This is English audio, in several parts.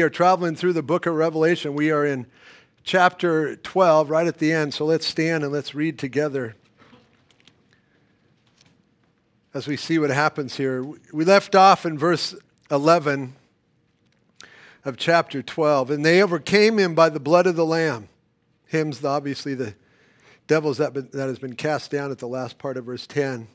We are traveling through the book of Revelation. We are in chapter 12, right at the end. So let's stand and let's read together as we see what happens here. We left off in verse 11 of chapter 12. And they overcame him by the blood of the Lamb. Him's obviously the devils that, that has been cast down at the last part of verse 10.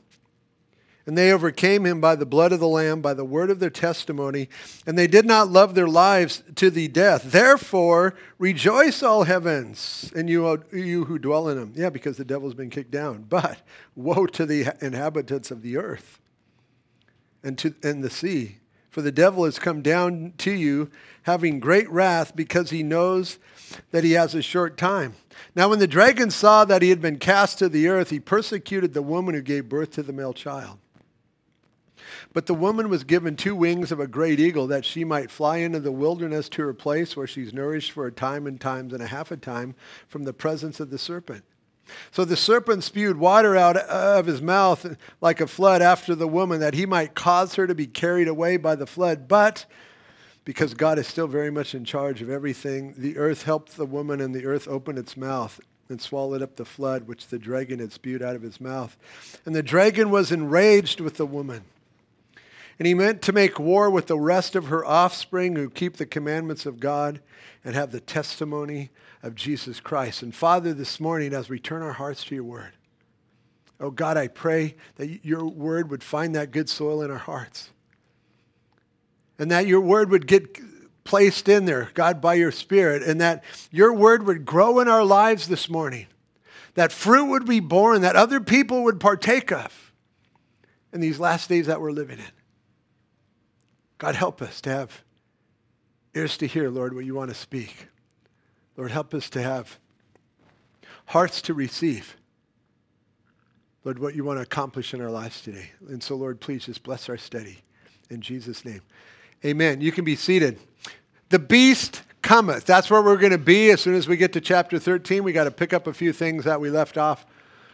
And they overcame him by the blood of the Lamb, by the word of their testimony, and they did not love their lives to the death. Therefore, rejoice, all heavens, and you, you who dwell in them. Yeah, because the devil's been kicked down. But woe to the inhabitants of the earth and, to, and the sea. For the devil has come down to you, having great wrath, because he knows that he has a short time. Now, when the dragon saw that he had been cast to the earth, he persecuted the woman who gave birth to the male child. But the woman was given two wings of a great eagle that she might fly into the wilderness to her place where she's nourished for a time and times and a half a time from the presence of the serpent. So the serpent spewed water out of his mouth like a flood after the woman that he might cause her to be carried away by the flood. But because God is still very much in charge of everything, the earth helped the woman and the earth opened its mouth and swallowed up the flood which the dragon had spewed out of his mouth. And the dragon was enraged with the woman and he meant to make war with the rest of her offspring who keep the commandments of God and have the testimony of Jesus Christ. And Father, this morning, as we turn our hearts to your word, oh God, I pray that your word would find that good soil in our hearts. And that your word would get placed in there, God, by your spirit, and that your word would grow in our lives this morning. That fruit would be born that other people would partake of in these last days that we're living in. God, help us to have ears to hear, Lord, what you want to speak. Lord, help us to have hearts to receive. Lord, what you want to accomplish in our lives today. And so, Lord, please just bless our study. In Jesus' name. Amen. You can be seated. The beast cometh. That's where we're going to be as soon as we get to chapter 13. We got to pick up a few things that we left off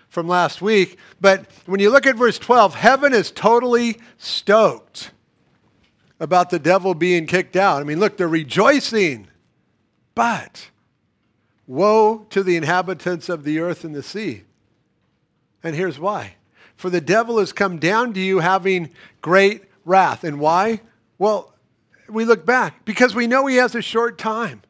from last week. But when you look at verse 12, heaven is totally stoked about the devil being kicked out. I mean, look, they're rejoicing. But woe to the inhabitants of the earth and the sea. And here's why. For the devil has come down to you having great wrath. And why? Well, we look back because we know he has a short time.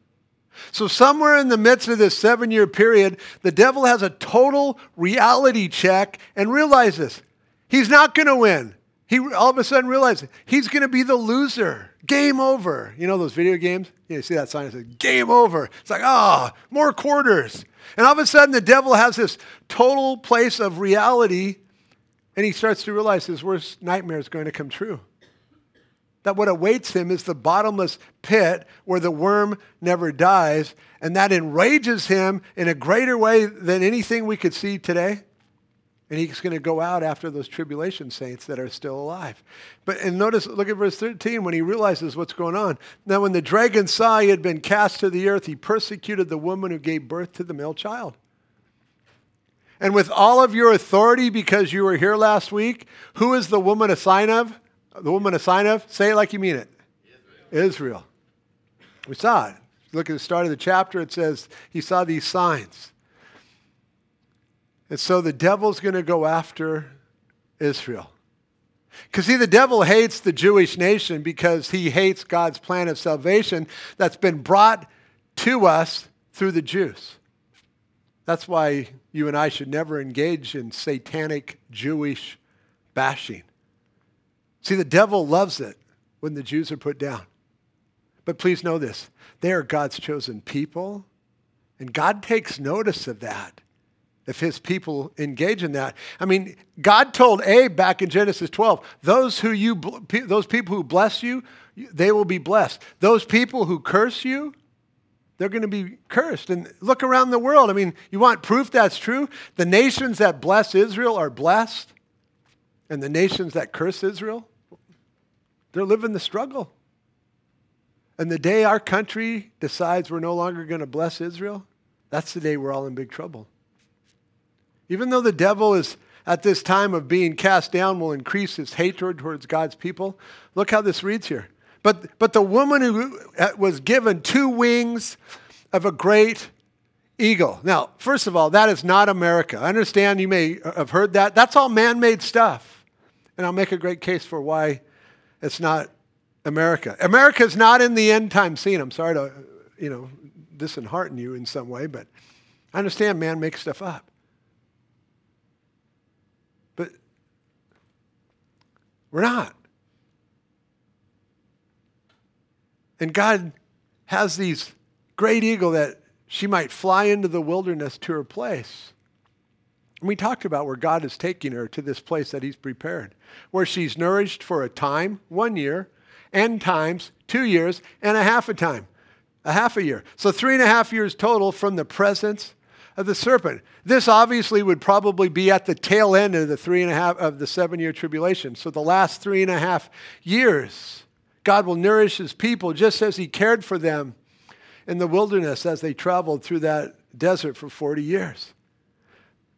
So, somewhere in the midst of this seven year period, the devil has a total reality check and realizes he's not going to win. He all of a sudden realized he's going to be the loser. Game over. You know those video games? You see that sign that says game over. It's like, ah, oh, more quarters. And all of a sudden the devil has this total place of reality and he starts to realize his worst nightmare is going to come true. That what awaits him is the bottomless pit where the worm never dies, and that enrages him in a greater way than anything we could see today. And he's going to go out after those tribulation saints that are still alive. But and notice, look at verse 13 when he realizes what's going on. Now, when the dragon saw he had been cast to the earth, he persecuted the woman who gave birth to the male child. And with all of your authority, because you were here last week, who is the woman a sign of? The woman a sign of? Say it like you mean it. Israel. Israel. We saw it. Look at the start of the chapter. It says he saw these signs. And so the devil's going to go after Israel. Because, see, the devil hates the Jewish nation because he hates God's plan of salvation that's been brought to us through the Jews. That's why you and I should never engage in satanic Jewish bashing. See, the devil loves it when the Jews are put down. But please know this they are God's chosen people, and God takes notice of that if his people engage in that. I mean, God told Abe back in Genesis 12, those who you those people who bless you, they will be blessed. Those people who curse you, they're going to be cursed. And look around the world. I mean, you want proof that's true? The nations that bless Israel are blessed, and the nations that curse Israel, they're living the struggle. And the day our country decides we're no longer going to bless Israel, that's the day we're all in big trouble. Even though the devil is at this time of being cast down will increase his hatred towards God's people, look how this reads here. But, but the woman who was given two wings of a great eagle. Now, first of all, that is not America. I understand you may have heard that. That's all man made stuff. And I'll make a great case for why it's not America. America is not in the end time scene. I'm sorry to, you know, dishearten you in some way, but I understand man makes stuff up. But we're not. And God has these great eagle that she might fly into the wilderness to her place. And we talked about where God is taking her to this place that He's prepared, where she's nourished for a time, one year, and times, two years, and a half a time, a half a year. So three and a half years total from the presence of the serpent. This obviously would probably be at the tail end of the three and a half of the seven year tribulation. So the last three and a half years. God will nourish his people just as he cared for them in the wilderness as they traveled through that desert for 40 years.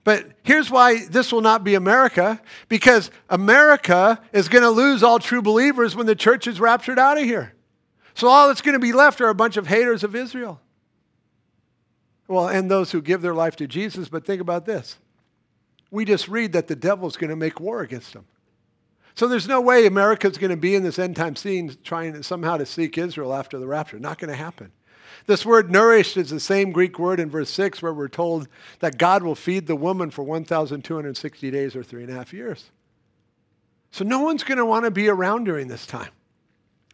But here's why this will not be America because America is going to lose all true believers when the church is raptured out of here. So all that's going to be left are a bunch of haters of Israel. Well, and those who give their life to Jesus. But think about this we just read that the devil's going to make war against them. So there's no way America's going to be in this end time scene trying somehow to seek Israel after the rapture. Not going to happen. This word nourished is the same Greek word in verse 6 where we're told that God will feed the woman for 1,260 days or three and a half years. So no one's going to want to be around during this time.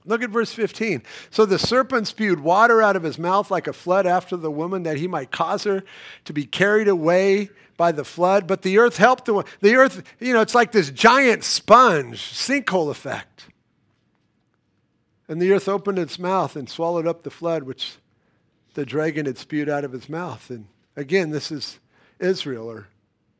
Look at verse 15. So the serpent spewed water out of his mouth like a flood after the woman that he might cause her to be carried away by the flood. But the earth helped the woman. The earth, you know, it's like this giant sponge, sinkhole effect. And the earth opened its mouth and swallowed up the flood which the dragon had spewed out of his mouth. And again, this is Israel or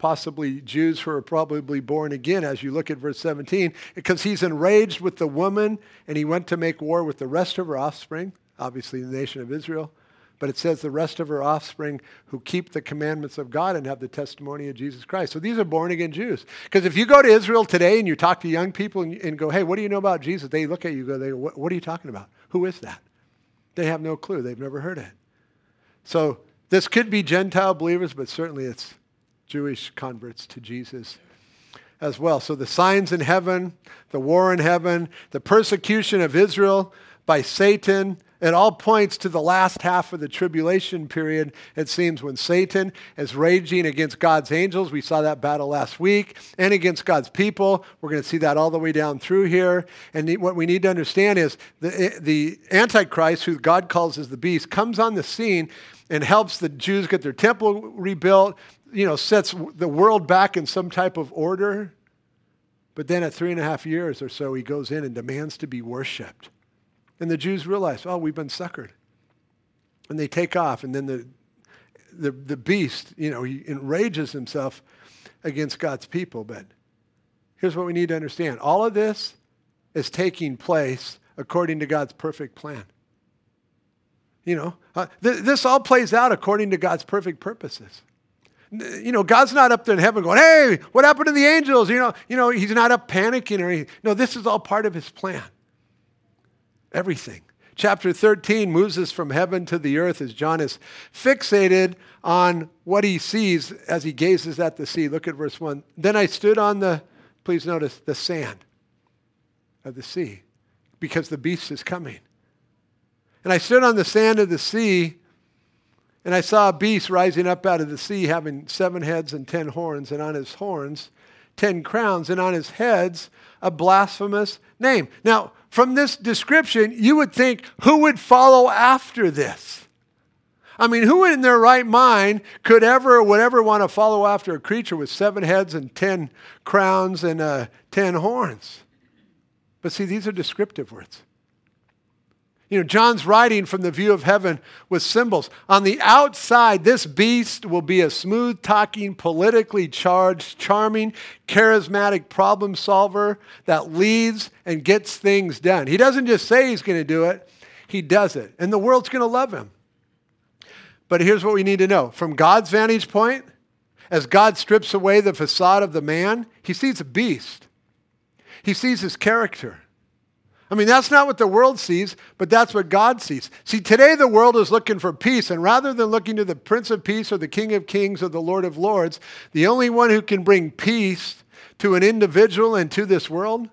possibly Jews who are probably born again as you look at verse 17, because he's enraged with the woman and he went to make war with the rest of her offspring, obviously the nation of Israel. But it says the rest of her offspring who keep the commandments of God and have the testimony of Jesus Christ. So these are born again Jews. Because if you go to Israel today and you talk to young people and, and, go, hey, what do you know about Jesus? They look at you go, they go, what, what are you talking about? Who is that? They have no clue. They've never heard it. So this could be Gentile believers, but certainly it's Jewish converts to Jesus as well. So the signs in heaven, the war in heaven, the persecution of Israel by Satan, it all points to the last half of the tribulation period, it seems, when Satan is raging against God's angels. We saw that battle last week, and against God's people. We're going to see that all the way down through here. And what we need to understand is the, the Antichrist, who God calls as the beast, comes on the scene and helps the Jews get their temple rebuilt, you know, sets the world back in some type of order. But then at three and a half years or so, he goes in and demands to be worshiped. And the Jews realize, oh, we've been suckered. And they take off. And then the, the, the beast, you know, he enrages himself against God's people. But here's what we need to understand all of this is taking place according to God's perfect plan. You know, uh, th- this all plays out according to God's perfect purposes you know, God's not up there in heaven going, hey, what happened to the angels? You know, you know, he's not up panicking or anything. No, this is all part of his plan. Everything. Chapter 13 moves us from heaven to the earth as John is fixated on what he sees as he gazes at the sea. Look at verse 1. Then I stood on the, please notice, the sand of the sea because the beast is coming. And I stood on the sand of the sea and I saw a beast rising up out of the sea, having seven heads and ten horns, and on his horns ten crowns, and on his heads a blasphemous name. Now, from this description, you would think who would follow after this? I mean, who in their right mind could ever would ever want to follow after a creature with seven heads and ten crowns and uh, ten horns? But see, these are descriptive words. You know, John's writing from the view of heaven with symbols. On the outside, this beast will be a smooth talking, politically charged, charming, charismatic problem solver that leads and gets things done. He doesn't just say he's going to do it, he does it. And the world's going to love him. But here's what we need to know from God's vantage point, as God strips away the facade of the man, he sees a beast, he sees his character. I mean, that's not what the world sees, but that's what God sees. See, today the world is looking for peace, and rather than looking to the Prince of Peace or the King of Kings or the Lord of Lords, the only one who can bring peace to an individual and to this world,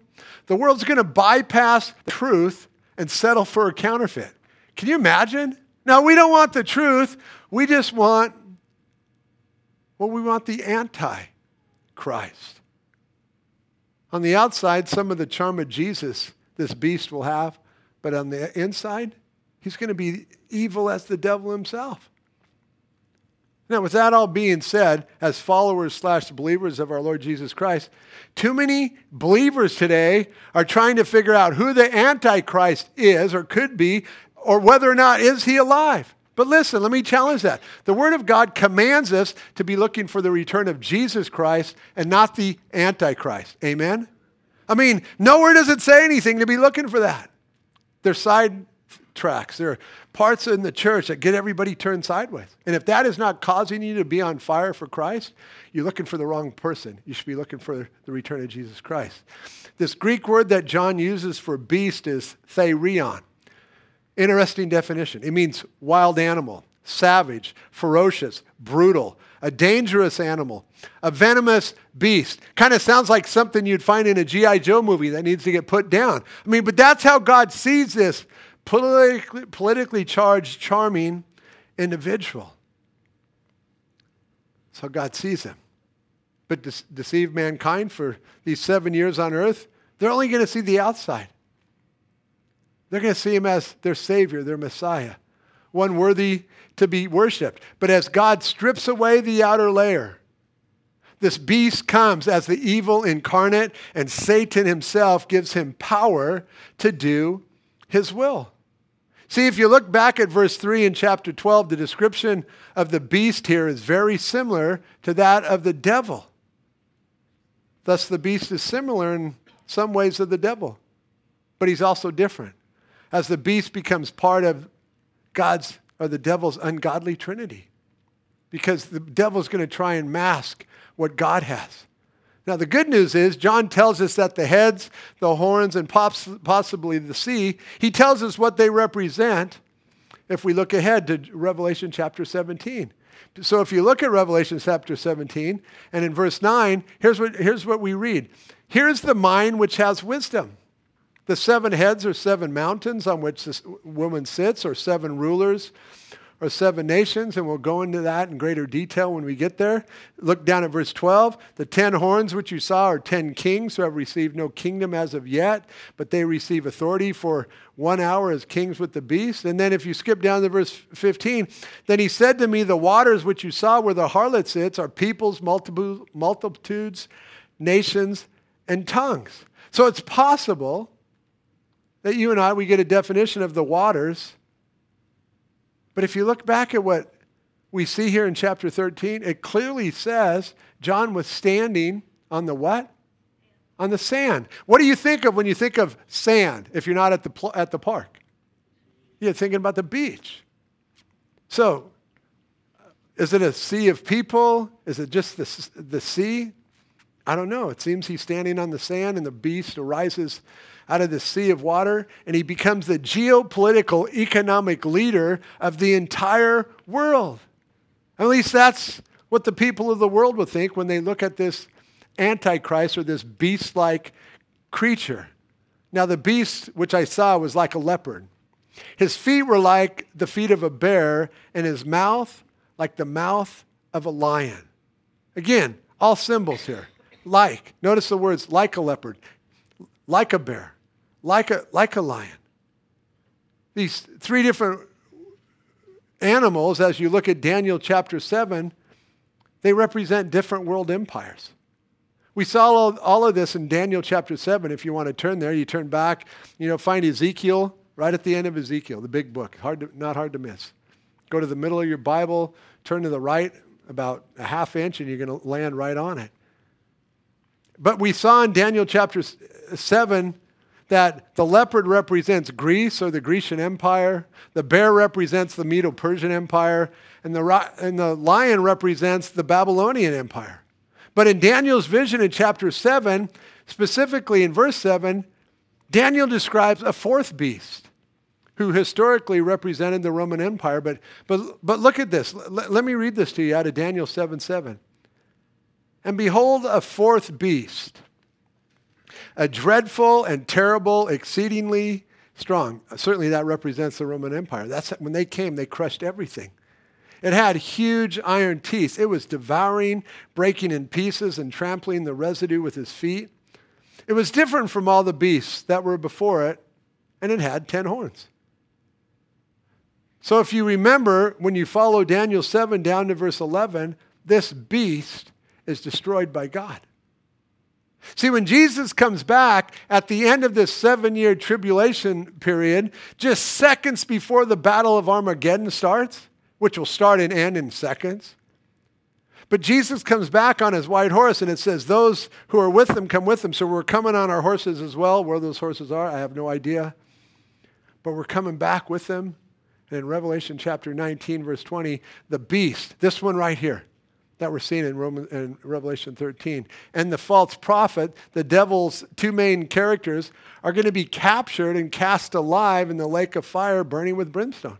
the world's going to bypass the truth and settle for a counterfeit. Can you imagine? Now, we don't want the truth, we just want, well, we want the anti Christ. On the outside, some of the charm of Jesus this beast will have, but on the inside, he's going to be evil as the devil himself. Now, with that all being said, as followers slash believers of our Lord Jesus Christ, too many believers today are trying to figure out who the Antichrist is or could be, or whether or not is he alive. But listen, let me challenge that. The Word of God commands us to be looking for the return of Jesus Christ and not the Antichrist. Amen? I mean, nowhere does it say anything to be looking for that. They're side tracks. There are parts in the church that get everybody turned sideways. And if that is not causing you to be on fire for Christ, you're looking for the wrong person. You should be looking for the return of Jesus Christ. This Greek word that John uses for beast is therion. Interesting definition. It means wild animal, savage, ferocious, brutal, a dangerous animal, a venomous beast. Kind of sounds like something you'd find in a G.I. Joe movie that needs to get put down. I mean, but that's how God sees this politically, politically charged, charming individual. That's how God sees him. But de- deceive mankind for these seven years on earth, they're only going to see the outside. They're going to see him as their Savior, their Messiah, one worthy to be worshiped. But as God strips away the outer layer, this beast comes as the evil incarnate, and Satan himself gives him power to do his will. See, if you look back at verse 3 in chapter 12, the description of the beast here is very similar to that of the devil. Thus, the beast is similar in some ways to the devil, but he's also different. As the beast becomes part of God's or the devil's ungodly trinity. Because the devil's going to try and mask what God has. Now, the good news is, John tells us that the heads, the horns, and possibly the sea, he tells us what they represent if we look ahead to Revelation chapter 17. So, if you look at Revelation chapter 17, and in verse 9, here's what, here's what we read Here's the mind which has wisdom. The seven heads are seven mountains on which this woman sits, or seven rulers, or seven nations, and we'll go into that in greater detail when we get there. Look down at verse 12. The ten horns which you saw are ten kings who have received no kingdom as of yet, but they receive authority for one hour as kings with the beast. And then if you skip down to verse 15, then he said to me, The waters which you saw where the harlot sits are peoples, multitudes, nations, and tongues. So it's possible that you and I, we get a definition of the waters. But if you look back at what we see here in chapter 13, it clearly says John was standing on the what? On the sand. What do you think of when you think of sand if you're not at the, pl- at the park? You're thinking about the beach. So, is it a sea of people? Is it just the, the sea? I don't know. It seems he's standing on the sand and the beast arises out of the sea of water, and he becomes the geopolitical economic leader of the entire world. At least that's what the people of the world would think when they look at this Antichrist or this beast like creature. Now, the beast which I saw was like a leopard. His feet were like the feet of a bear, and his mouth like the mouth of a lion. Again, all symbols here. Like. Notice the words like a leopard, like a bear, like a, like a lion. These three different animals, as you look at Daniel chapter 7, they represent different world empires. We saw all, all of this in Daniel chapter 7. If you want to turn there, you turn back, you know, find Ezekiel right at the end of Ezekiel, the big book, hard to, not hard to miss. Go to the middle of your Bible, turn to the right about a half inch, and you're going to land right on it. But we saw in Daniel chapter 7 that the leopard represents Greece or the Grecian Empire, the bear represents the Medo Persian Empire, and the, and the lion represents the Babylonian Empire. But in Daniel's vision in chapter 7, specifically in verse 7, Daniel describes a fourth beast who historically represented the Roman Empire. But, but, but look at this. L- let me read this to you out of Daniel 7 7. And behold, a fourth beast, a dreadful and terrible, exceedingly strong. Certainly that represents the Roman Empire. That's when they came, they crushed everything. It had huge iron teeth. It was devouring, breaking in pieces, and trampling the residue with his feet. It was different from all the beasts that were before it, and it had 10 horns. So if you remember, when you follow Daniel 7 down to verse 11, this beast is destroyed by God. See, when Jesus comes back at the end of this seven year tribulation period, just seconds before the Battle of Armageddon starts, which will start and end in seconds, but Jesus comes back on his white horse, and it says, Those who are with him come with him. So we're coming on our horses as well. Where those horses are, I have no idea. But we're coming back with them. And in Revelation chapter 19, verse 20, the beast, this one right here, that we're seeing in, Roman, in Revelation 13. And the false prophet, the devil's two main characters, are going to be captured and cast alive in the lake of fire burning with brimstone.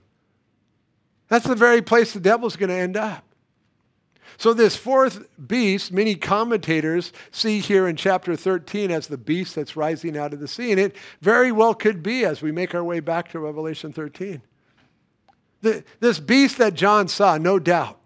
That's the very place the devil's going to end up. So, this fourth beast, many commentators see here in chapter 13 as the beast that's rising out of the sea. And it very well could be as we make our way back to Revelation 13. The, this beast that John saw, no doubt,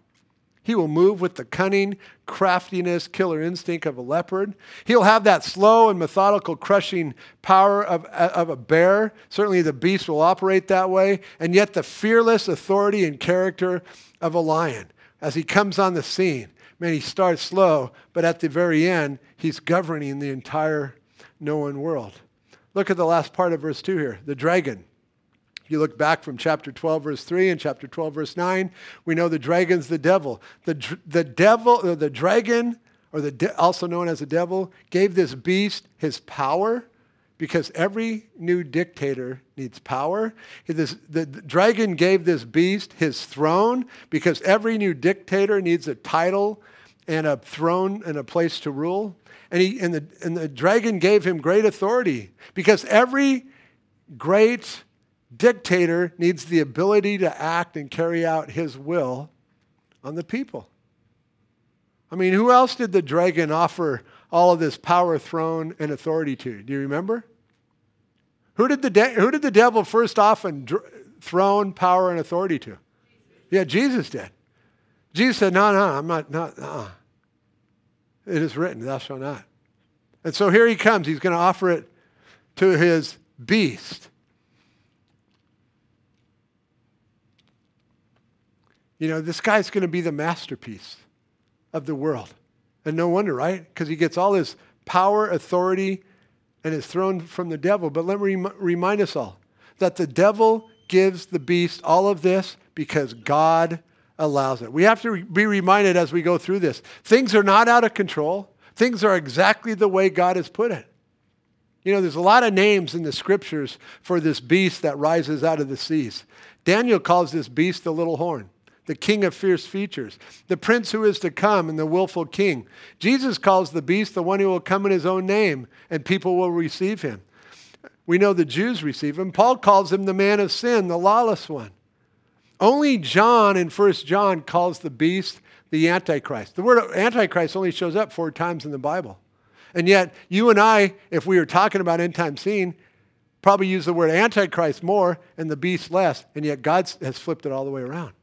he will move with the cunning, craftiness, killer instinct of a leopard. He'll have that slow and methodical crushing power of, of a bear. Certainly the beast will operate that way. And yet the fearless authority and character of a lion as he comes on the scene. Man, he starts slow, but at the very end, he's governing the entire known world. Look at the last part of verse 2 here the dragon. You look back from chapter 12, verse 3 and chapter 12, verse 9, we know the dragon's the devil. The, the devil, or the dragon, or the de- also known as the devil, gave this beast his power because every new dictator needs power. This, the, the dragon gave this beast his throne because every new dictator needs a title and a throne and a place to rule. And, he, and, the, and the dragon gave him great authority because every great dictator needs the ability to act and carry out his will on the people. I mean, who else did the dragon offer all of this power, throne, and authority to? Do you remember? Who did the, de- who did the devil first offer dr- throne, power, and authority to? Yeah, Jesus did. Jesus said, No, no, I'm not, not, uh It is written, thou shalt not. And so here he comes. He's going to offer it to his beast. You know, this guy's going to be the masterpiece of the world. And no wonder, right? Because he gets all his power, authority, and is thrown from the devil. But let me rem- remind us all that the devil gives the beast all of this because God allows it. We have to be reminded as we go through this. Things are not out of control. Things are exactly the way God has put it. You know, there's a lot of names in the scriptures for this beast that rises out of the seas. Daniel calls this beast the little horn the king of fierce features, the prince who is to come, and the willful king. Jesus calls the beast the one who will come in his own name, and people will receive him. We know the Jews receive him. Paul calls him the man of sin, the lawless one. Only John in 1 John calls the beast the Antichrist. The word Antichrist only shows up four times in the Bible. And yet, you and I, if we were talking about end time scene, probably use the word Antichrist more and the beast less. And yet, God has flipped it all the way around.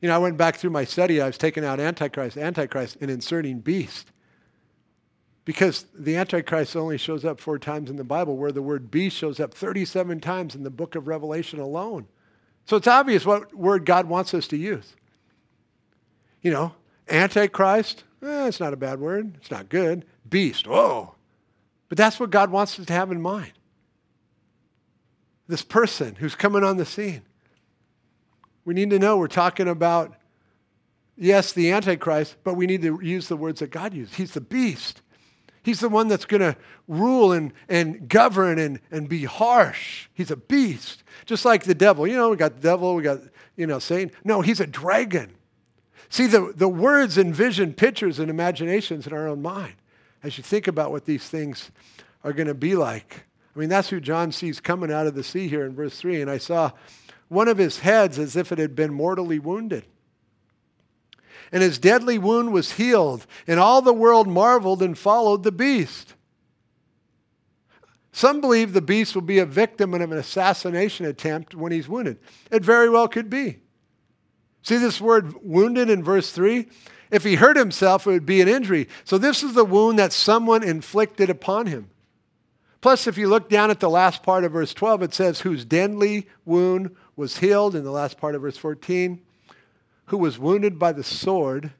You know, I went back through my study. I was taking out Antichrist, Antichrist, and inserting beast. Because the Antichrist only shows up four times in the Bible, where the word beast shows up 37 times in the book of Revelation alone. So it's obvious what word God wants us to use. You know, Antichrist, eh, it's not a bad word. It's not good. Beast, whoa. But that's what God wants us to have in mind. This person who's coming on the scene. We need to know we're talking about, yes, the Antichrist, but we need to use the words that God used. He's the beast. He's the one that's going to rule and, and govern and, and be harsh. He's a beast. Just like the devil. You know, we got the devil, we got, you know, Satan. No, he's a dragon. See, the, the words envision pictures and imaginations in our own mind as you think about what these things are going to be like. I mean, that's who John sees coming out of the sea here in verse 3. And I saw one of his heads as if it had been mortally wounded. And his deadly wound was healed, and all the world marveled and followed the beast. Some believe the beast will be a victim of an assassination attempt when he's wounded. It very well could be. See this word wounded in verse 3? If he hurt himself, it would be an injury. So this is the wound that someone inflicted upon him. Plus, if you look down at the last part of verse 12, it says, whose deadly wound was healed. In the last part of verse 14, who was wounded by the sword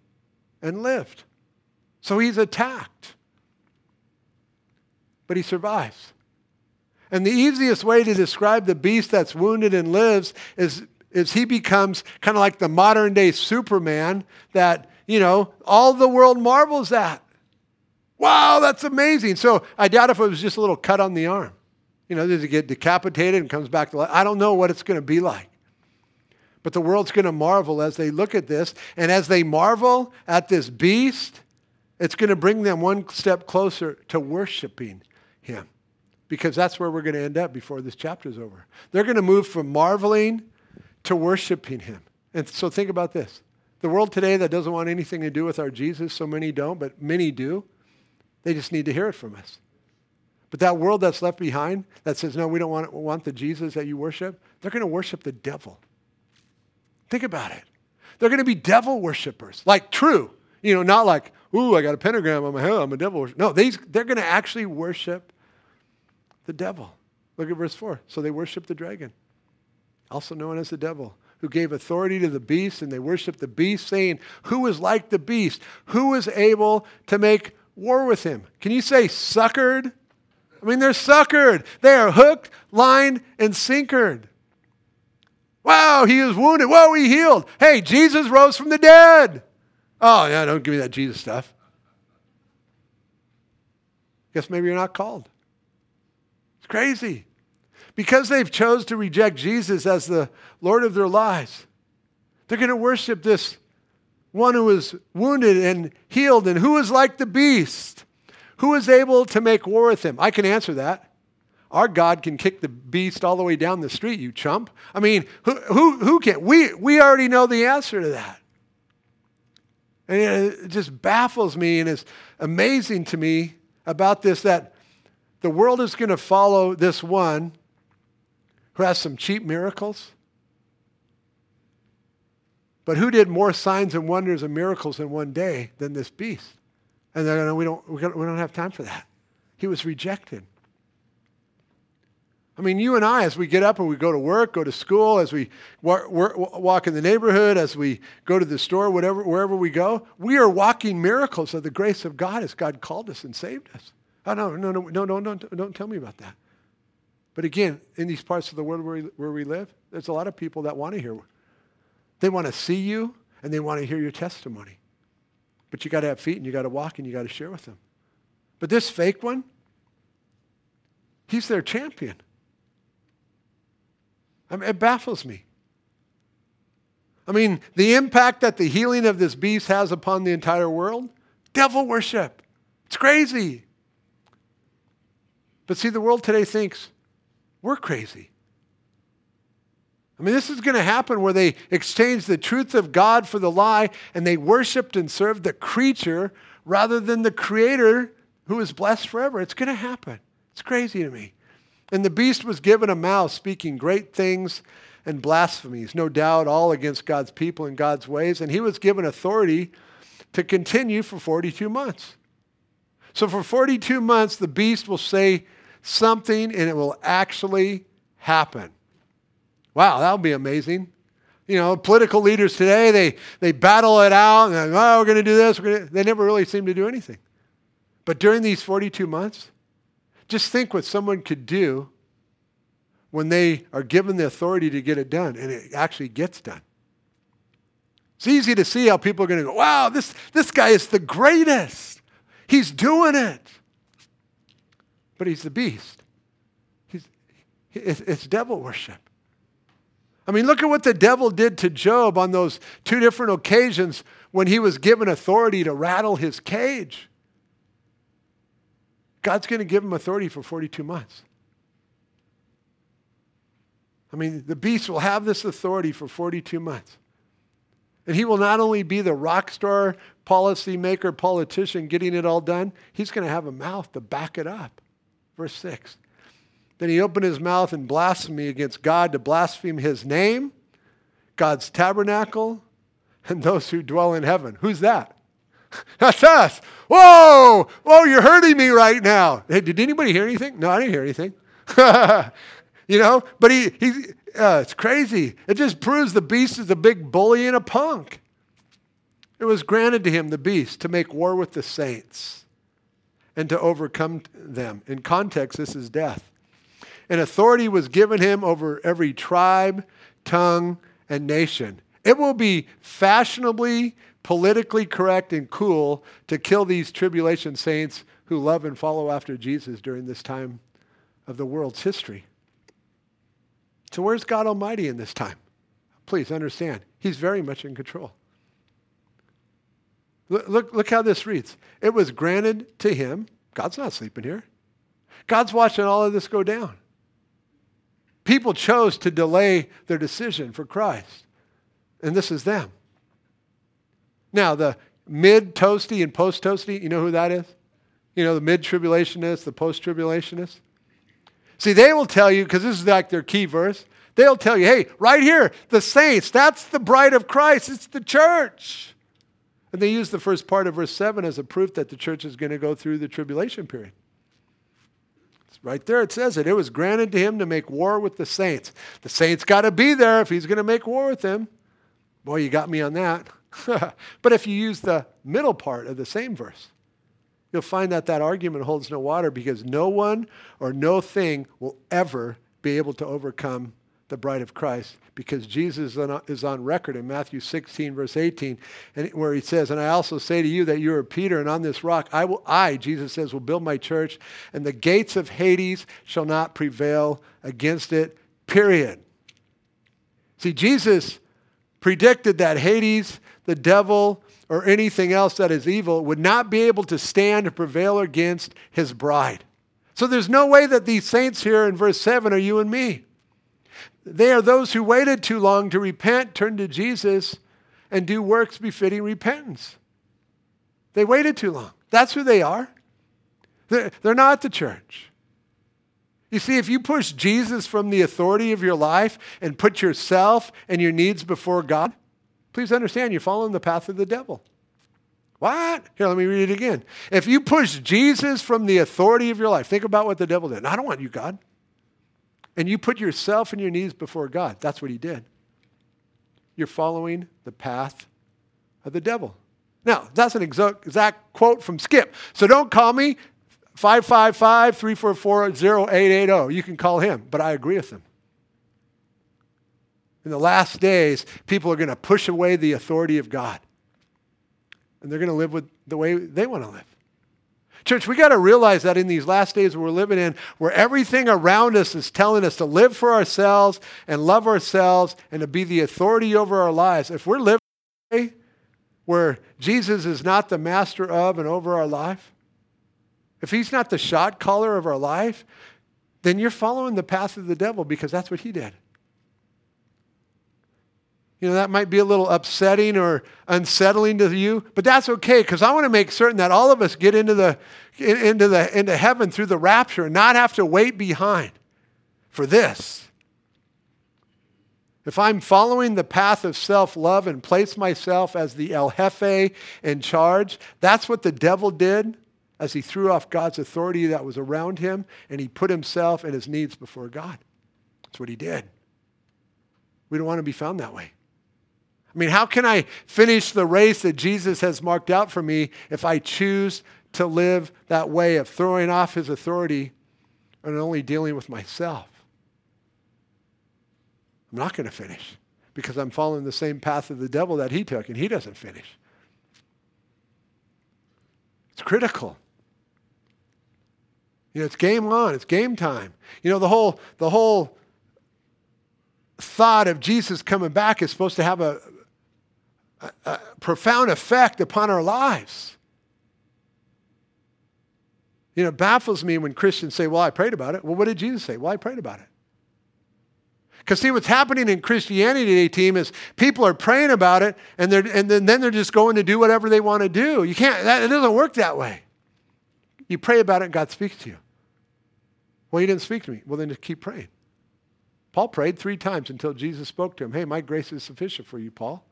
and lived. So he's attacked. But he survives. And the easiest way to describe the beast that's wounded and lives is, is he becomes kind of like the modern day Superman that, you know, all the world marvels at. Wow, that's amazing. So I doubt if it was just a little cut on the arm. You know, does he get decapitated and comes back to life? I don't know what it's going to be like. But the world's going to marvel as they look at this. And as they marvel at this beast, it's going to bring them one step closer to worshiping him. Because that's where we're going to end up before this chapter is over. They're going to move from marveling to worshiping him. And so think about this. The world today that doesn't want anything to do with our Jesus, so many don't, but many do. They just need to hear it from us. But that world that's left behind that says, no, we don't want, want the Jesus that you worship, they're going to worship the devil. Think about it. They're going to be devil worshippers, like true. You know, not like, ooh, I got a pentagram on my head, I'm a devil worshiper. No, these, they're going to actually worship the devil. Look at verse 4. So they worship the dragon, also known as the devil, who gave authority to the beast, and they worship the beast, saying, Who is like the beast? Who is able to make war with him. Can you say suckered? I mean, they're suckered. They are hooked, lined, and sinkered. Wow, he was wounded. Whoa, he healed. Hey, Jesus rose from the dead. Oh, yeah, don't give me that Jesus stuff. Guess maybe you're not called. It's crazy. Because they've chose to reject Jesus as the Lord of their lives, they're going to worship this one who was wounded and healed, and who is like the beast? Who is able to make war with him? I can answer that. Our God can kick the beast all the way down the street, you chump. I mean, who, who, who can? We, we already know the answer to that. And it just baffles me and is amazing to me about this that the world is going to follow this one who has some cheap miracles but who did more signs and wonders and miracles in one day than this beast? And they're going, we don't, we don't have time for that. He was rejected. I mean, you and I, as we get up and we go to work, go to school, as we walk in the neighborhood, as we go to the store, whatever, wherever we go, we are walking miracles of the grace of God as God called us and saved us. Oh, no, no, no, no, no, don't, don't tell me about that. But again, in these parts of the world where we, where we live, there's a lot of people that want to hear they want to see you and they want to hear your testimony. But you got to have feet and you got to walk and you got to share with them. But this fake one, he's their champion. I mean, it baffles me. I mean, the impact that the healing of this beast has upon the entire world, devil worship. It's crazy. But see, the world today thinks we're crazy. I mean, this is going to happen where they exchange the truth of God for the lie and they worshiped and served the creature rather than the creator who is blessed forever. It's going to happen. It's crazy to me. And the beast was given a mouth speaking great things and blasphemies, no doubt all against God's people and God's ways. And he was given authority to continue for 42 months. So for 42 months, the beast will say something and it will actually happen. Wow, that would be amazing. You know, political leaders today, they, they battle it out and, oh, we're going to do this. They never really seem to do anything. But during these 42 months, just think what someone could do when they are given the authority to get it done and it actually gets done. It's easy to see how people are going to go, wow, this, this guy is the greatest. He's doing it. But he's the beast. He's, it's devil worship. I mean, look at what the devil did to Job on those two different occasions when he was given authority to rattle his cage. God's going to give him authority for 42 months. I mean, the beast will have this authority for 42 months. And he will not only be the rock star policymaker, politician getting it all done, he's going to have a mouth to back it up. Verse 6. Then he opened his mouth in blasphemy against God to blaspheme his name, God's tabernacle, and those who dwell in heaven. Who's that? That's us. Whoa, whoa, you're hurting me right now. Hey, did anybody hear anything? No, I didn't hear anything. you know, but he, he uh, it's crazy. It just proves the beast is a big bully and a punk. It was granted to him, the beast, to make war with the saints and to overcome them. In context, this is death. And authority was given him over every tribe, tongue, and nation. It will be fashionably, politically correct, and cool to kill these tribulation saints who love and follow after Jesus during this time of the world's history. So, where's God Almighty in this time? Please understand, He's very much in control. Look, look, how this reads. It was granted to him. God's not sleeping here. God's watching all of this go down. People chose to delay their decision for Christ, and this is them. Now, the mid toasty and post toasty, you know who that is? You know, the mid tribulationists, the post tribulationists. See, they will tell you, because this is like their key verse, they'll tell you, hey, right here, the saints, that's the bride of Christ, it's the church. And they use the first part of verse 7 as a proof that the church is going to go through the tribulation period. Right there it says it. It was granted to him to make war with the saints. The saints got to be there if he's going to make war with them. Boy, you got me on that. but if you use the middle part of the same verse, you'll find that that argument holds no water because no one or no thing will ever be able to overcome the bride of Christ because Jesus is on record in Matthew 16, verse 18, and where he says, And I also say to you that you are Peter, and on this rock I will, I, Jesus says, will build my church, and the gates of Hades shall not prevail against it, period. See, Jesus predicted that Hades, the devil, or anything else that is evil would not be able to stand or prevail against his bride. So there's no way that these saints here in verse 7 are you and me. They are those who waited too long to repent, turn to Jesus, and do works befitting repentance. They waited too long. That's who they are. They're, not the church. You see, if you push Jesus from the authority of your life and put yourself and your needs before God, please understand you're following the path of the devil. What? Here, let me read it again. If you push Jesus from the authority of your life, think about what the devil did. I don't want you, God and you put yourself and your knees before God, that's what he did. You're following the path of the devil. Now, that's an exact, quote from Skip. So don't call me 555 344 0880. You can call him, but I agree with him. In the last days, people are going to push away the authority of God. And they're going to live with the way they want to live. Church, we got to realize that in these last days we're living in, where everything around us is telling us to live for ourselves and love ourselves and to be the authority over our lives. If we're living where Jesus is not the master of and over our life, if he's not the shot caller of our life, then you're following the path of the devil because that's what he did. You know, that might be a little upsetting or unsettling to you, but that's okay because I want to make certain that all of us get into, the, into, the, into heaven through the rapture and not have to wait behind for this. If I'm following the path of self love and place myself as the El Jefe in charge, that's what the devil did as he threw off God's authority that was around him and he put himself and his needs before God. That's what he did. We don't want to be found that way. I mean, how can I finish the race that Jesus has marked out for me if I choose to live that way of throwing off his authority and only dealing with myself? I'm not going to finish because I'm following the same path of the devil that he took, and he doesn't finish. It's critical. You know, it's game on, it's game time. You know, the whole, the whole thought of Jesus coming back is supposed to have a, a, a profound effect upon our lives. You know, it baffles me when Christians say, Well, I prayed about it. Well, what did Jesus say? Well, I prayed about it. Because see, what's happening in Christianity today, team, is people are praying about it, and, they're, and then, then they're just going to do whatever they want to do. You can't, that, it doesn't work that way. You pray about it, and God speaks to you. Well, you didn't speak to me. Well, then just keep praying. Paul prayed three times until Jesus spoke to him. Hey, my grace is sufficient for you, Paul.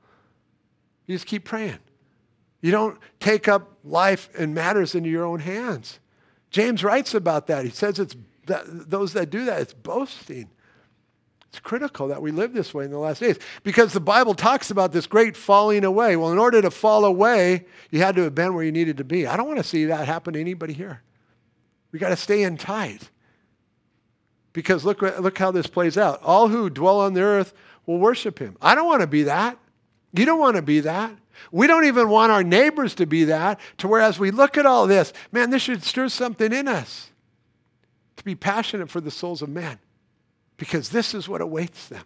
You just keep praying. You don't take up life and matters into your own hands. James writes about that. He says it's that, those that do that, it's boasting. It's critical that we live this way in the last days because the Bible talks about this great falling away. Well, in order to fall away, you had to have been where you needed to be. I don't want to see that happen to anybody here. We got to stay in tight. Because look, look how this plays out. All who dwell on the earth will worship him. I don't want to be that. You don't want to be that. We don't even want our neighbors to be that, to where as we look at all this, man, this should stir something in us to be passionate for the souls of men because this is what awaits them.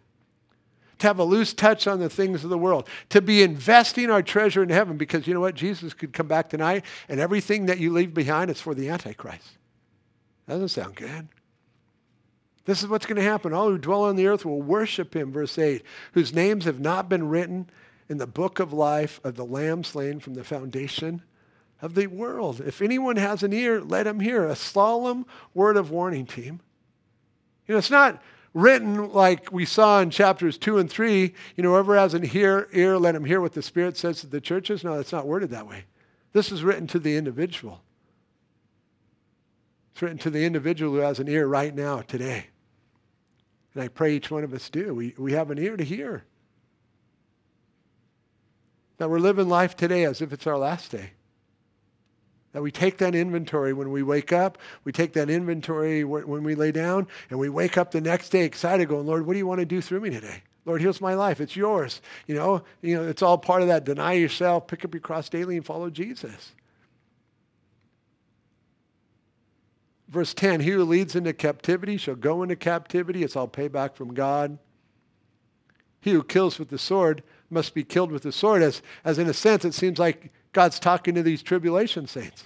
To have a loose touch on the things of the world, to be investing our treasure in heaven because you know what? Jesus could come back tonight and everything that you leave behind is for the Antichrist. That doesn't sound good. This is what's going to happen. All who dwell on the earth will worship him, verse 8, whose names have not been written in the book of life of the Lamb slain from the foundation of the world. If anyone has an ear, let him hear. A solemn word of warning, team. You know, it's not written like we saw in chapters 2 and 3, you know, whoever has an ear, ear, let him hear what the Spirit says to the churches. No, it's not worded that way. This is written to the individual. It's written to the individual who has an ear right now, today. And I pray each one of us do. We, we have an ear to hear. That we're living life today as if it's our last day. That we take that inventory when we wake up, we take that inventory when we lay down, and we wake up the next day excited, going, Lord, what do you want to do through me today? Lord, here's my life. It's yours. You know, you know, it's all part of that. Deny yourself, pick up your cross daily, and follow Jesus. Verse 10 He who leads into captivity shall go into captivity. It's all payback from God. He who kills with the sword must be killed with the sword. As, as in a sense, it seems like God's talking to these tribulation saints.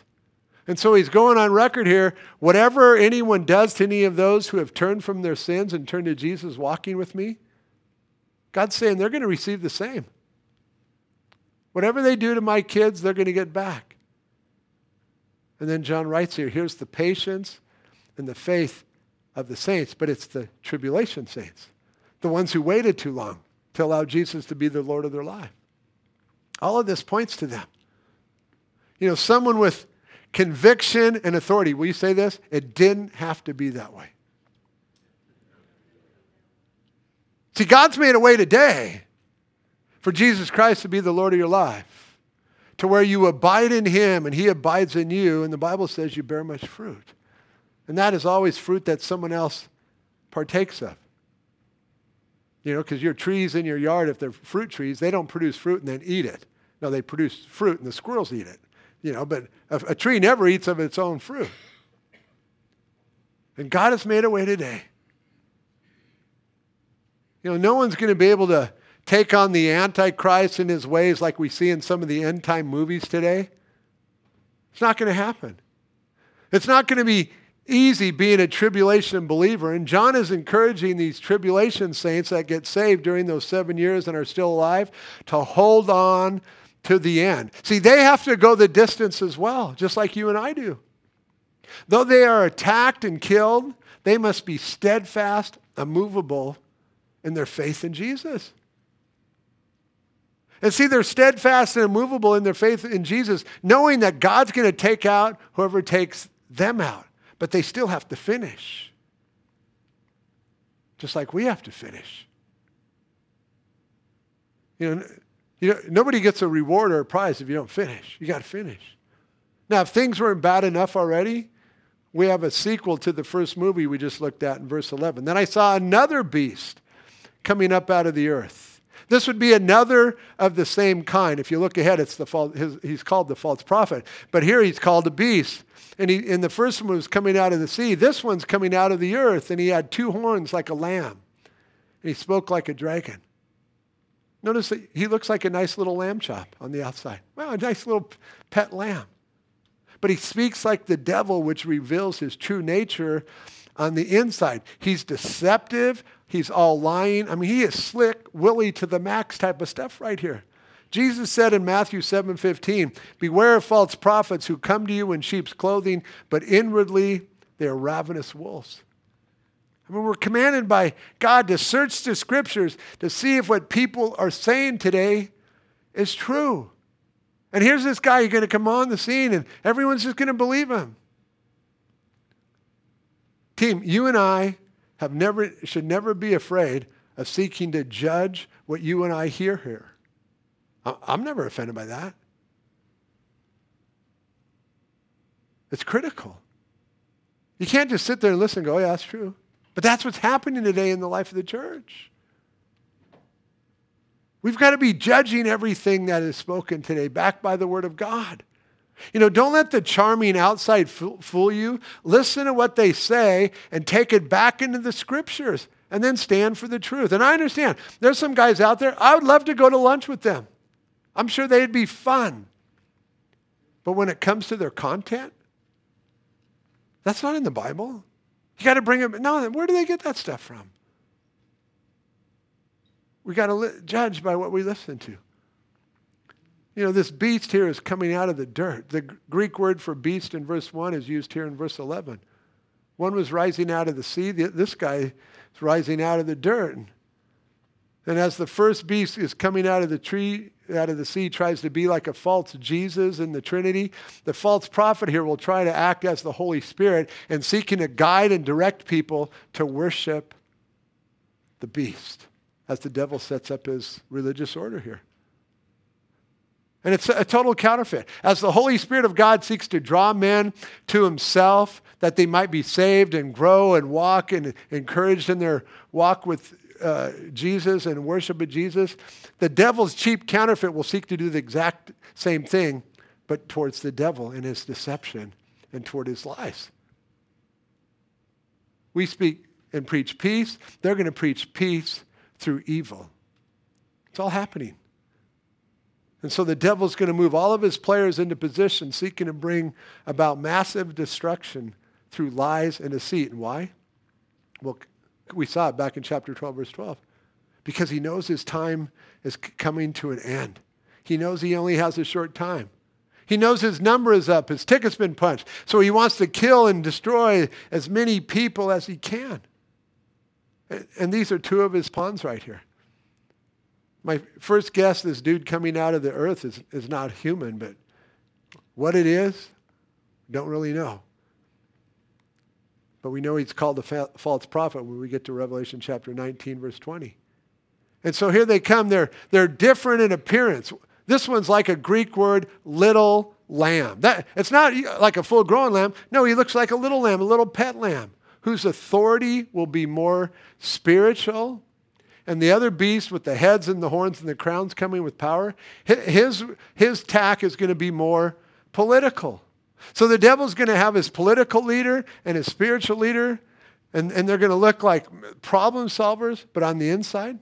And so he's going on record here whatever anyone does to any of those who have turned from their sins and turned to Jesus walking with me, God's saying they're going to receive the same. Whatever they do to my kids, they're going to get back. And then John writes here here's the patience and the faith of the saints, but it's the tribulation saints, the ones who waited too long to allow Jesus to be the Lord of their life. All of this points to them. You know, someone with conviction and authority. Will you say this? It didn't have to be that way. See, God's made a way today for Jesus Christ to be the Lord of your life, to where you abide in Him and He abides in you, and the Bible says you bear much fruit. And that is always fruit that someone else partakes of. You know, because your trees in your yard, if they're fruit trees, they don't produce fruit and then eat it. No, they produce fruit and the squirrels eat it. You know, but a, a tree never eats of its own fruit. And God has made a way today. You know, no one's going to be able to take on the Antichrist in his ways like we see in some of the end time movies today. It's not going to happen. It's not going to be easy being a tribulation believer. And John is encouraging these tribulation saints that get saved during those seven years and are still alive to hold on to the end. See, they have to go the distance as well, just like you and I do. Though they are attacked and killed, they must be steadfast, immovable in their faith in Jesus. And see, they're steadfast and immovable in their faith in Jesus, knowing that God's going to take out whoever takes them out. But they still have to finish, just like we have to finish. You know, you know, nobody gets a reward or a prize if you don't finish. You got to finish. Now, if things weren't bad enough already, we have a sequel to the first movie we just looked at in verse 11. Then I saw another beast coming up out of the earth. This would be another of the same kind. If you look ahead, it's the false, his, he's called the false prophet. But here he's called a beast. And, he, and the first one was coming out of the sea. This one's coming out of the earth, and he had two horns like a lamb. And he spoke like a dragon. Notice that he looks like a nice little lamb chop on the outside. Wow, a nice little pet lamb. but he speaks like the devil, which reveals his true nature on the inside. He's deceptive. He's all lying. I mean, he is slick, Willie to the max type of stuff right here. Jesus said in Matthew 7:15, "Beware of false prophets who come to you in sheep's clothing, but inwardly they are ravenous wolves." I mean, we're commanded by God to search the scriptures to see if what people are saying today is true. And here's this guy, going to come on the scene and everyone's just going to believe him. Team, you and I have never, should never be afraid of seeking to judge what you and I hear here. I'm never offended by that. It's critical. You can't just sit there and listen and go, oh, yeah, that's true. But that's what's happening today in the life of the church. We've got to be judging everything that is spoken today, backed by the Word of God. You know, don't let the charming outside fool you. Listen to what they say and take it back into the scriptures and then stand for the truth. And I understand there's some guys out there, I would love to go to lunch with them. I'm sure they'd be fun. But when it comes to their content, that's not in the Bible. You got to bring them. No, where do they get that stuff from? We got to li- judge by what we listen to. You know, this beast here is coming out of the dirt. The Greek word for beast in verse 1 is used here in verse 11. One was rising out of the sea. This guy is rising out of the dirt. And as the first beast is coming out of the tree, out of the sea, tries to be like a false Jesus in the Trinity, the false prophet here will try to act as the Holy Spirit and seeking to guide and direct people to worship the beast as the devil sets up his religious order here. And it's a total counterfeit. As the Holy Spirit of God seeks to draw men to himself, that they might be saved and grow and walk and encouraged in their walk with uh, Jesus and worship of Jesus, the devil's cheap counterfeit will seek to do the exact same thing, but towards the devil in his deception and toward his lies. We speak and preach peace. They're going to preach peace through evil. It's all happening. And so the devil's going to move all of his players into position seeking to bring about massive destruction through lies and deceit. And why? Well, we saw it back in chapter 12, verse 12. Because he knows his time is coming to an end. He knows he only has a short time. He knows his number is up. His ticket's been punched. So he wants to kill and destroy as many people as he can. And these are two of his pawns right here. My first guess this dude coming out of the earth is, is not human, but what it is, don't really know. But we know he's called a fa- false prophet when we get to Revelation chapter 19, verse 20. And so here they come. They're, they're different in appearance. This one's like a Greek word, little lamb. That, it's not like a full grown lamb. No, he looks like a little lamb, a little pet lamb, whose authority will be more spiritual and the other beast with the heads and the horns and the crowns coming with power, his, his tack is going to be more political. So the devil's going to have his political leader and his spiritual leader, and, and they're going to look like problem solvers, but on the inside,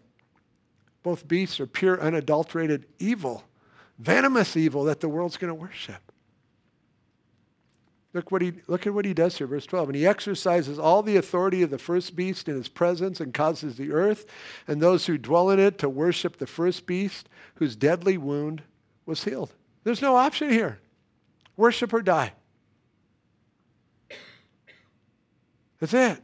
both beasts are pure, unadulterated evil, venomous evil that the world's going to worship. Look, what he, look at what he does here, verse 12. And he exercises all the authority of the first beast in his presence and causes the earth and those who dwell in it to worship the first beast whose deadly wound was healed. There's no option here. Worship or die. That's it.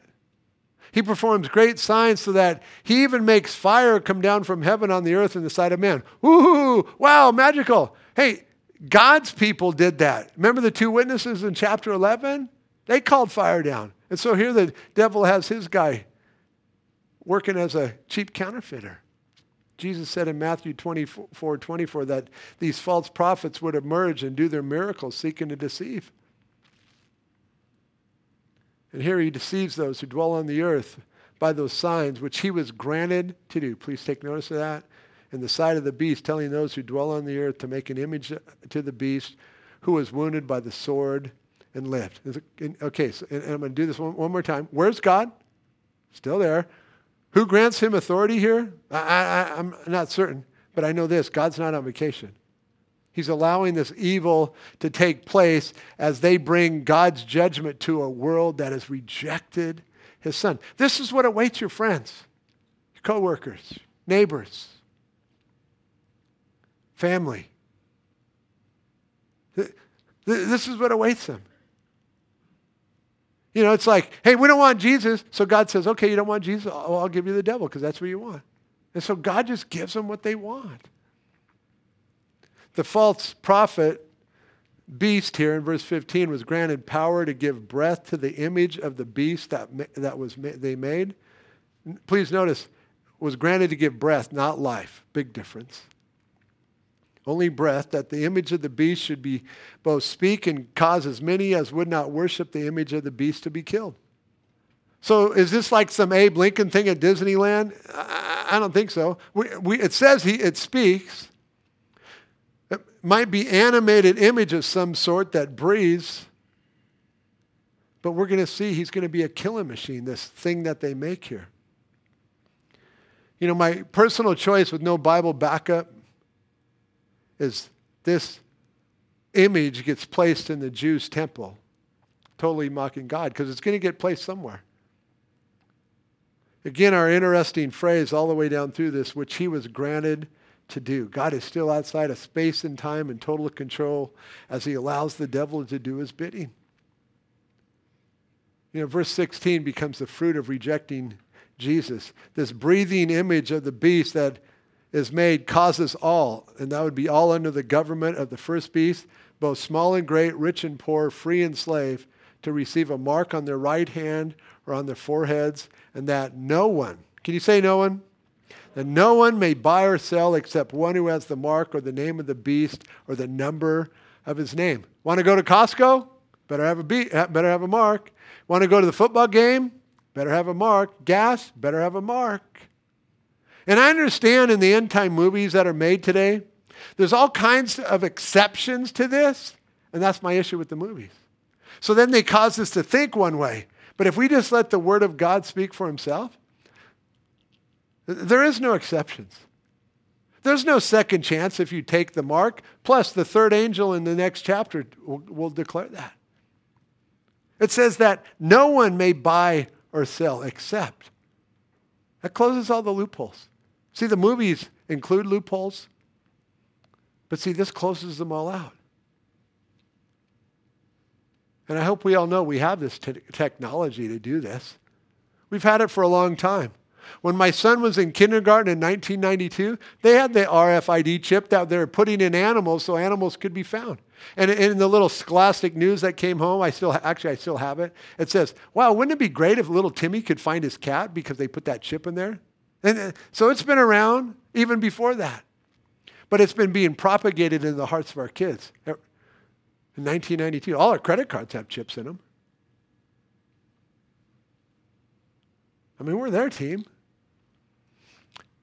He performs great signs so that he even makes fire come down from heaven on the earth in the sight of man. Woohoo! Wow, magical. Hey, God's people did that. Remember the two witnesses in chapter 11? They called fire down. And so here the devil has his guy working as a cheap counterfeiter. Jesus said in Matthew 24, 24 that these false prophets would emerge and do their miracles seeking to deceive. And here he deceives those who dwell on the earth by those signs which he was granted to do. Please take notice of that in the sight of the beast, telling those who dwell on the earth to make an image to the beast who was wounded by the sword and lived. Okay, so, and I'm going to do this one, one more time. Where's God? Still there. Who grants him authority here? I, I, I'm not certain, but I know this God's not on vacation. He's allowing this evil to take place as they bring God's judgment to a world that has rejected his son. This is what awaits your friends, your coworkers, neighbors, family. This is what awaits them. You know, it's like, hey, we don't want Jesus. So God says, okay, you don't want Jesus? Oh, I'll give you the devil because that's what you want. And so God just gives them what they want. The false prophet beast here in verse 15 was granted power to give breath to the image of the beast that, that was they made. Please notice, was granted to give breath, not life. Big difference only breath, that the image of the beast should be both speak and cause as many as would not worship the image of the beast to be killed. So is this like some Abe Lincoln thing at Disneyland? I don't think so. We, we, it says he, it speaks. It might be animated image of some sort that breathes. But we're going to see he's going to be a killing machine, this thing that they make here. You know, my personal choice with no Bible backup is this image gets placed in the Jews' temple, totally mocking God, because it's going to get placed somewhere. Again, our interesting phrase all the way down through this, which he was granted to do. God is still outside of space and time and total control as he allows the devil to do his bidding. You know, verse 16 becomes the fruit of rejecting Jesus. This breathing image of the beast that is made causes all, and that would be all under the government of the first beast, both small and great, rich and poor, free and slave, to receive a mark on their right hand or on their foreheads, and that no one, can you say no one? That no one may buy or sell except one who has the mark or the name of the beast or the number of his name. Want to go to Costco? Better have a be- better have a mark. Want to go to the football game? Better have a mark. Gas? Better have a mark. And I understand in the end time movies that are made today, there's all kinds of exceptions to this, and that's my issue with the movies. So then they cause us to think one way. But if we just let the Word of God speak for Himself, there is no exceptions. There's no second chance if you take the mark. Plus, the third angel in the next chapter will, will declare that. It says that no one may buy or sell except. That closes all the loopholes. See, the movies include loopholes, but see, this closes them all out. And I hope we all know we have this te- technology to do this. We've had it for a long time. When my son was in kindergarten in 1992, they had the RFID chip that they were putting in animals so animals could be found. And in the little scholastic news that came home, I still actually I still have it. It says, "Wow, wouldn't it be great if little Timmy could find his cat because they put that chip in there?" And uh, so it's been around even before that. But it's been being propagated in the hearts of our kids. In 1992, all our credit cards have chips in them. I mean, we're there team.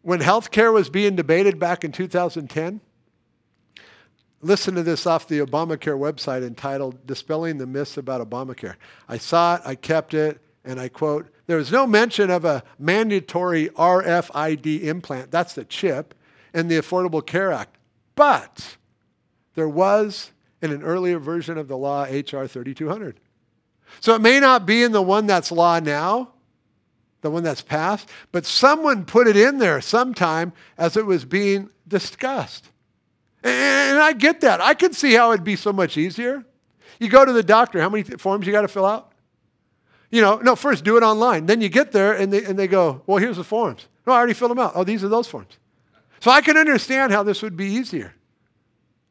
When healthcare was being debated back in 2010, listen to this off the Obamacare website entitled Dispelling the Myths About Obamacare. I saw it, I kept it, and I quote, there is no mention of a mandatory RFID implant, that's the chip, in the Affordable Care Act. But there was in an earlier version of the law, H.R. 3200. So it may not be in the one that's law now, the one that's passed, but someone put it in there sometime as it was being discussed. And I get that. I can see how it'd be so much easier. You go to the doctor, how many forms you got to fill out? You know, no, first do it online. Then you get there and they, and they go, well, here's the forms. No, I already filled them out. Oh, these are those forms. So I can understand how this would be easier.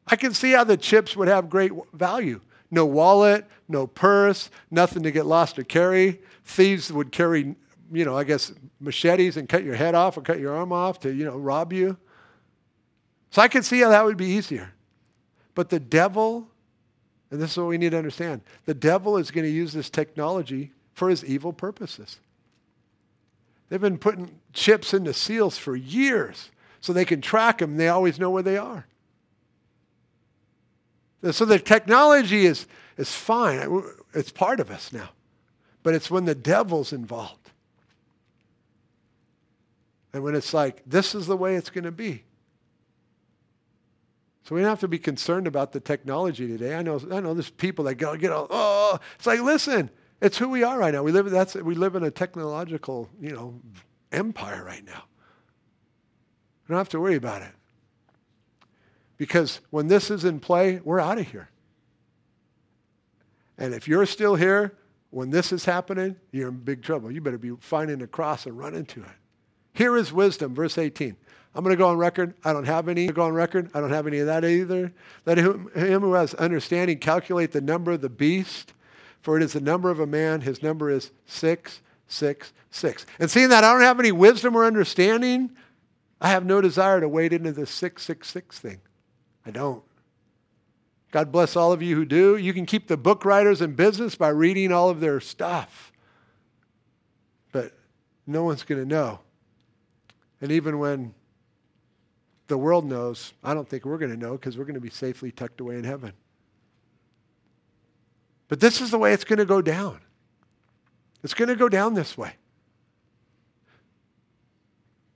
I can see how the chips would have great value. No wallet, no purse, nothing to get lost or carry. Thieves would carry, you know, I guess machetes and cut your head off or cut your arm off to, you know, rob you. So I can see how that would be easier. But the devil, and this is what we need to understand the devil is going to use this technology for his evil purposes. They've been putting chips into seals for years so they can track them. They always know where they are. So the technology is, is fine. It's part of us now. But it's when the devil's involved. And when it's like, this is the way it's going to be. So we don't have to be concerned about the technology today. I know, I know there's people that go get all, oh, it's like, listen, it's who we are right now. We live, that's, we live in a technological, you know, empire right now. We don't have to worry about it. Because when this is in play, we're out of here. And if you're still here when this is happening, you're in big trouble. You better be finding a cross and run into it. Here is wisdom, verse 18. I'm going to go on record. I don't have any. Go on record. I don't have any of that either. Let him, him who has understanding calculate the number of the beast, for it is the number of a man. His number is six, six, six. And seeing that I don't have any wisdom or understanding, I have no desire to wade into the 666 thing. I don't. God bless all of you who do. You can keep the book writers in business by reading all of their stuff. But no one's going to know. And even when the world knows, I don't think we're going to know because we're going to be safely tucked away in heaven. But this is the way it's going to go down. It's going to go down this way.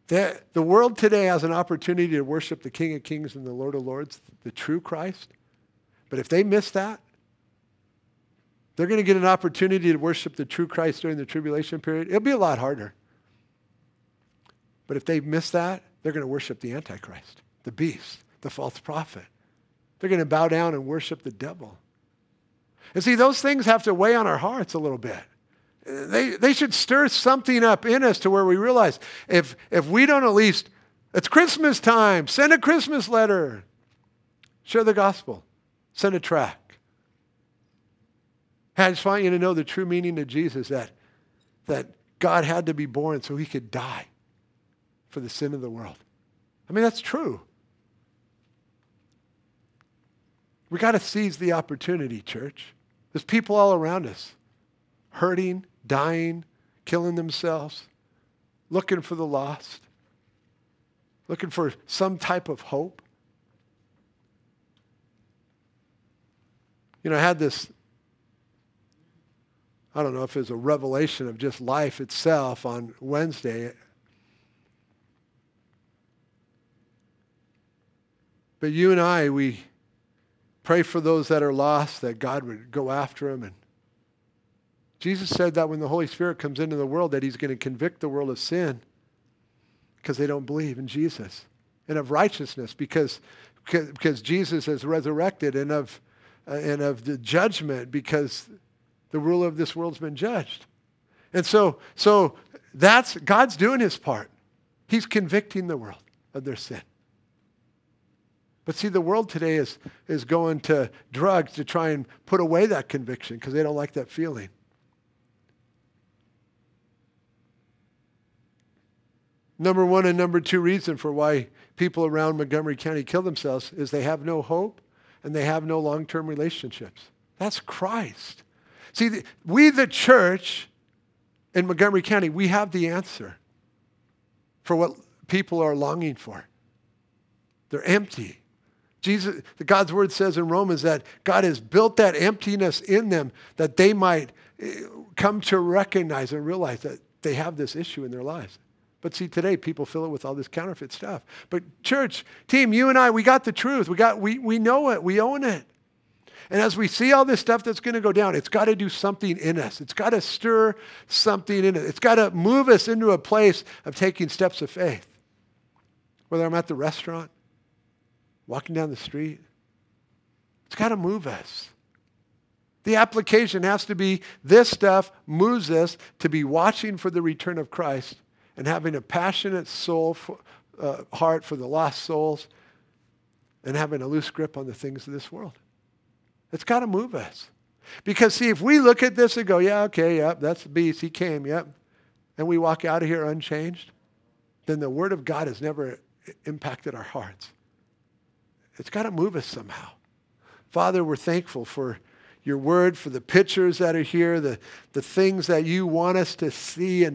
The, the world today has an opportunity to worship the King of Kings and the Lord of Lords, the true Christ. But if they miss that, they're going to get an opportunity to worship the true Christ during the tribulation period. It'll be a lot harder. But if they miss that, they're going to worship the Antichrist, the beast, the false prophet. They're going to bow down and worship the devil. And see, those things have to weigh on our hearts a little bit. They, they should stir something up in us to where we realize if, if we don't at least, it's Christmas time, send a Christmas letter, share the gospel, send a track. I just want you to know the true meaning of Jesus that, that God had to be born so he could die for the sin of the world. I mean, that's true. We got to seize the opportunity, church. There's people all around us hurting, dying, killing themselves, looking for the lost, looking for some type of hope. You know, I had this, I don't know if it was a revelation of just life itself on Wednesday. But you and I, we pray for those that are lost, that God would go after them. And Jesus said that when the Holy Spirit comes into the world, that he's going to convict the world of sin because they don't believe in Jesus, and of righteousness because, because Jesus has resurrected, and of, uh, and of the judgment because the ruler of this world's been judged. And so, so that's God's doing his part. He's convicting the world of their sin. But see, the world today is, is going to drugs to try and put away that conviction because they don't like that feeling. Number one and number two reason for why people around Montgomery County kill themselves is they have no hope and they have no long-term relationships. That's Christ. See, we, the church in Montgomery County, we have the answer for what people are longing for. They're empty. Jesus, God's word says in Romans that God has built that emptiness in them that they might eh, come to recognize and realize that they have this issue in their lives. But see, today people fill it with all this counterfeit stuff. But church, team, you and I, we got the truth. We, got, we, we know it. We own it. And as we see all this stuff that's going to go down, it's got to do something in us. It's got to stir something in us. It's got to move us into a place of taking steps of faith. Whether I'm at the restaurant, walking down the street. It's got to move us. The application has to be this stuff moves us to be watching for the return of Christ and having a passionate soul, for, uh, heart for the lost souls and having a loose grip on the things of this world. It's got to move us. Because, see, if we look at this and go, yeah, okay, yep, that's the beast, he came, yep, and we walk out of here unchanged, then the Word of God has never impacted our hearts. It's got to move us somehow. Father, we're thankful for your word, for the pictures that are here, the, the things that you want us to see and